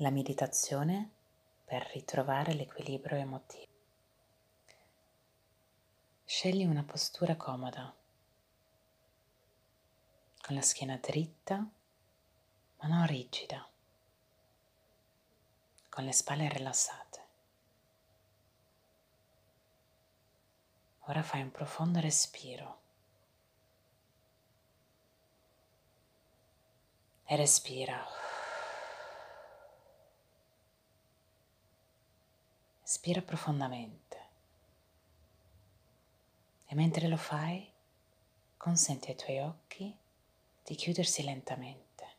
la meditazione per ritrovare l'equilibrio emotivo. Scegli una postura comoda, con la schiena dritta ma non rigida, con le spalle rilassate. Ora fai un profondo respiro e respira. Respira profondamente e mentre lo fai consenti ai tuoi occhi di chiudersi lentamente.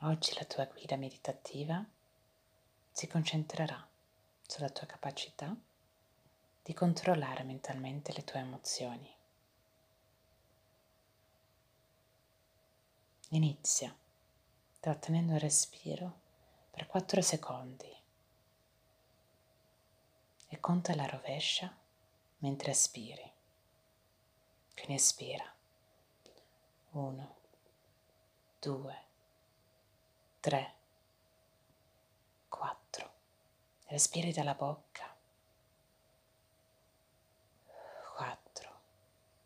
Oggi la tua guida meditativa si concentrerà sulla tua capacità di controllare mentalmente le tue emozioni. Inizia trattenendo il respiro per 4 secondi e conta la rovescia mentre espiri. Quindi espira. 1, 2, 3, 4. Respiri dalla bocca. 4,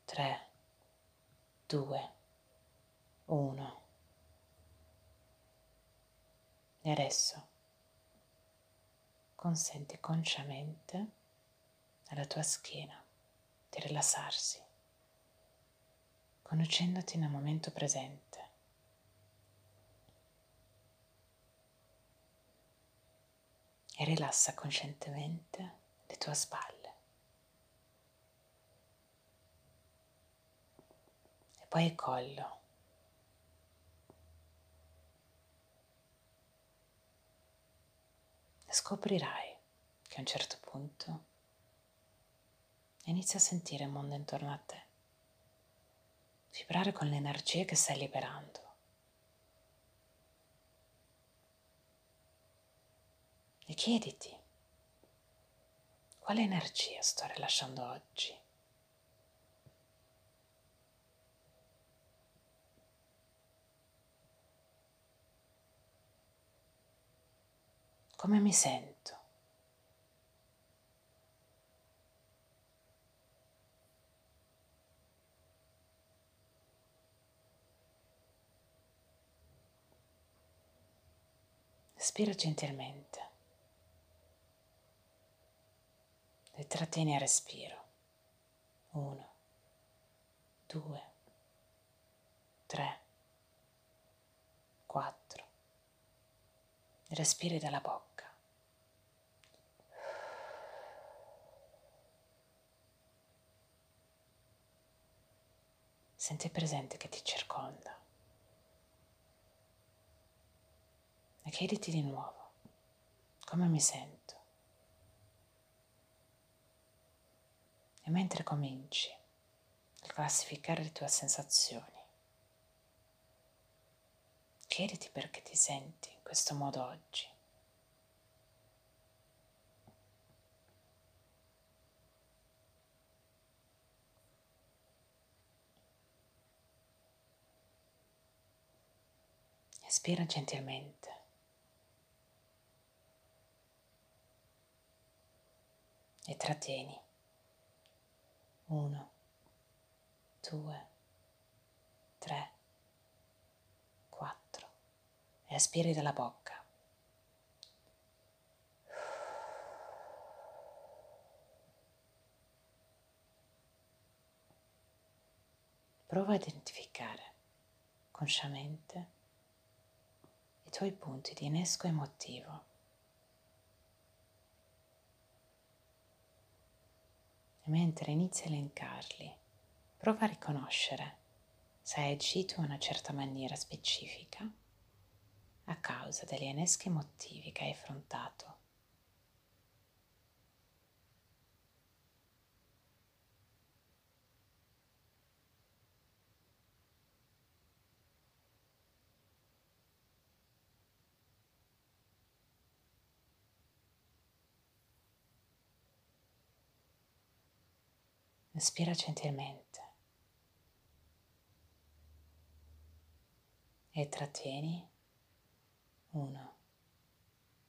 3, 2, 1. E adesso consenti consciamente alla tua schiena di rilassarsi, conoscendoti nel momento presente. E rilassa coscientemente le tue spalle. E poi il collo. E scoprirai che a un certo punto inizia a sentire il mondo intorno a te, vibrare con le energie che stai liberando. E chiediti, quale energia sto rilasciando oggi? Come mi sento? Respira gentilmente e trattieni il respiro. Uno, due, tre, quattro. Respiri dalla bocca. Senti il presente che ti circonda. E chiediti di nuovo come mi sento. E mentre cominci a classificare le tue sensazioni, chiediti perché ti senti in questo modo oggi. Espira gentilmente. E trattieni. Uno, due, tre, quattro. E aspiri dalla bocca. Prova a identificare consciamente i tuoi punti di innesco emotivo. E mentre inizi a elencarli, prova a riconoscere se hai agito in una certa maniera specifica a causa degli inneschi emotivi che hai affrontato. Inspira gentilmente. E trattieni. Uno,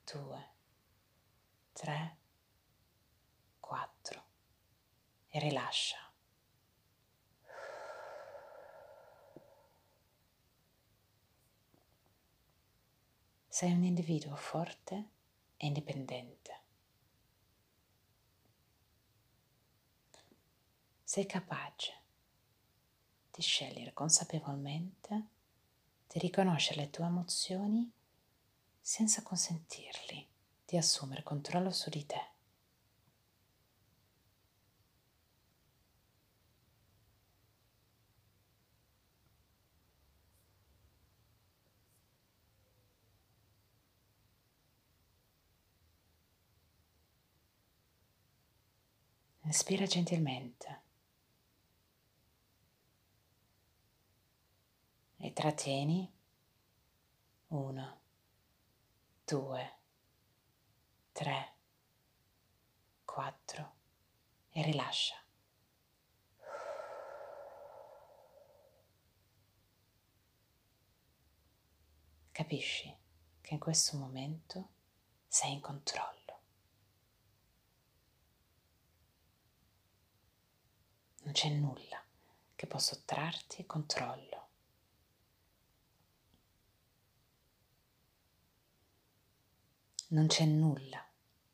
due, tre, quattro. E rilascia. sei un individuo forte e indipendente. Sei capace di scegliere consapevolmente di riconoscere le tue emozioni senza consentirgli di assumere controllo su di te. Respira gentilmente trattieni. Uno, due, tre, quattro e rilascia. Capisci che in questo momento sei in controllo. Non c'è nulla che può sottrarti controllo. Non c'è nulla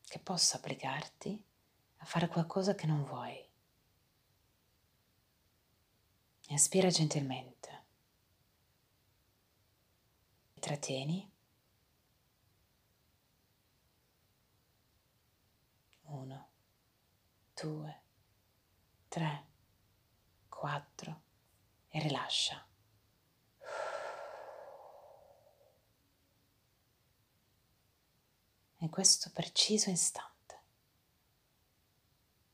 che possa obbligarti a fare qualcosa che non vuoi. Inspira gentilmente. Trattieni. Uno, due, tre, quattro e rilascia. In questo preciso istante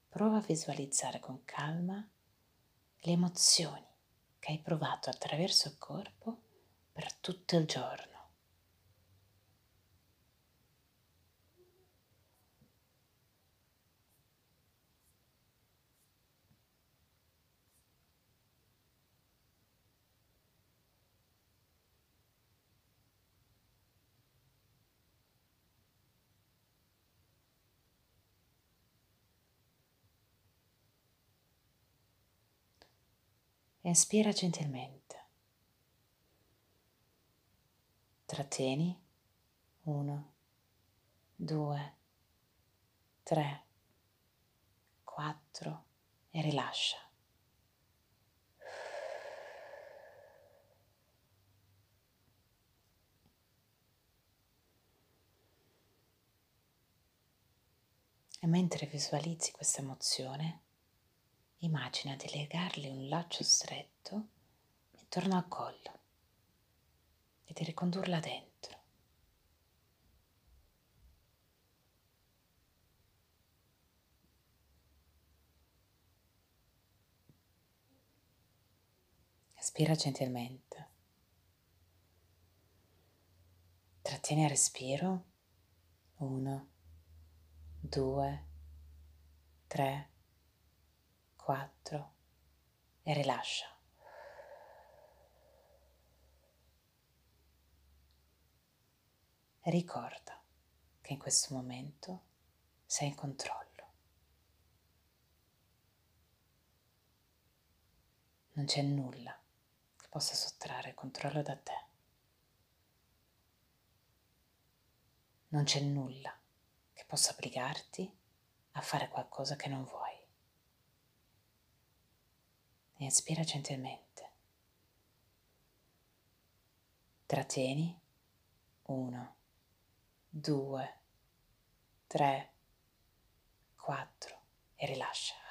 prova a visualizzare con calma le emozioni che hai provato attraverso il corpo per tutto il giorno. Inspira gentilmente. Trattieni. Uno, due, tre, quattro e rilascia. E mentre visualizzi questa emozione, immagina di legarle un laccio stretto intorno al collo e di ricondurla dentro. Aspira gentilmente. Trattieni il respiro. Uno, due, tre, 4 e rilascia. ricorda che in questo momento sei in controllo. Non c'è nulla che possa sottrarre il controllo da te. Non c'è nulla che possa obbligarti a fare qualcosa che non vuoi e inspira gentilmente. Trattieni. Uno, due, tre, quattro e rilascia.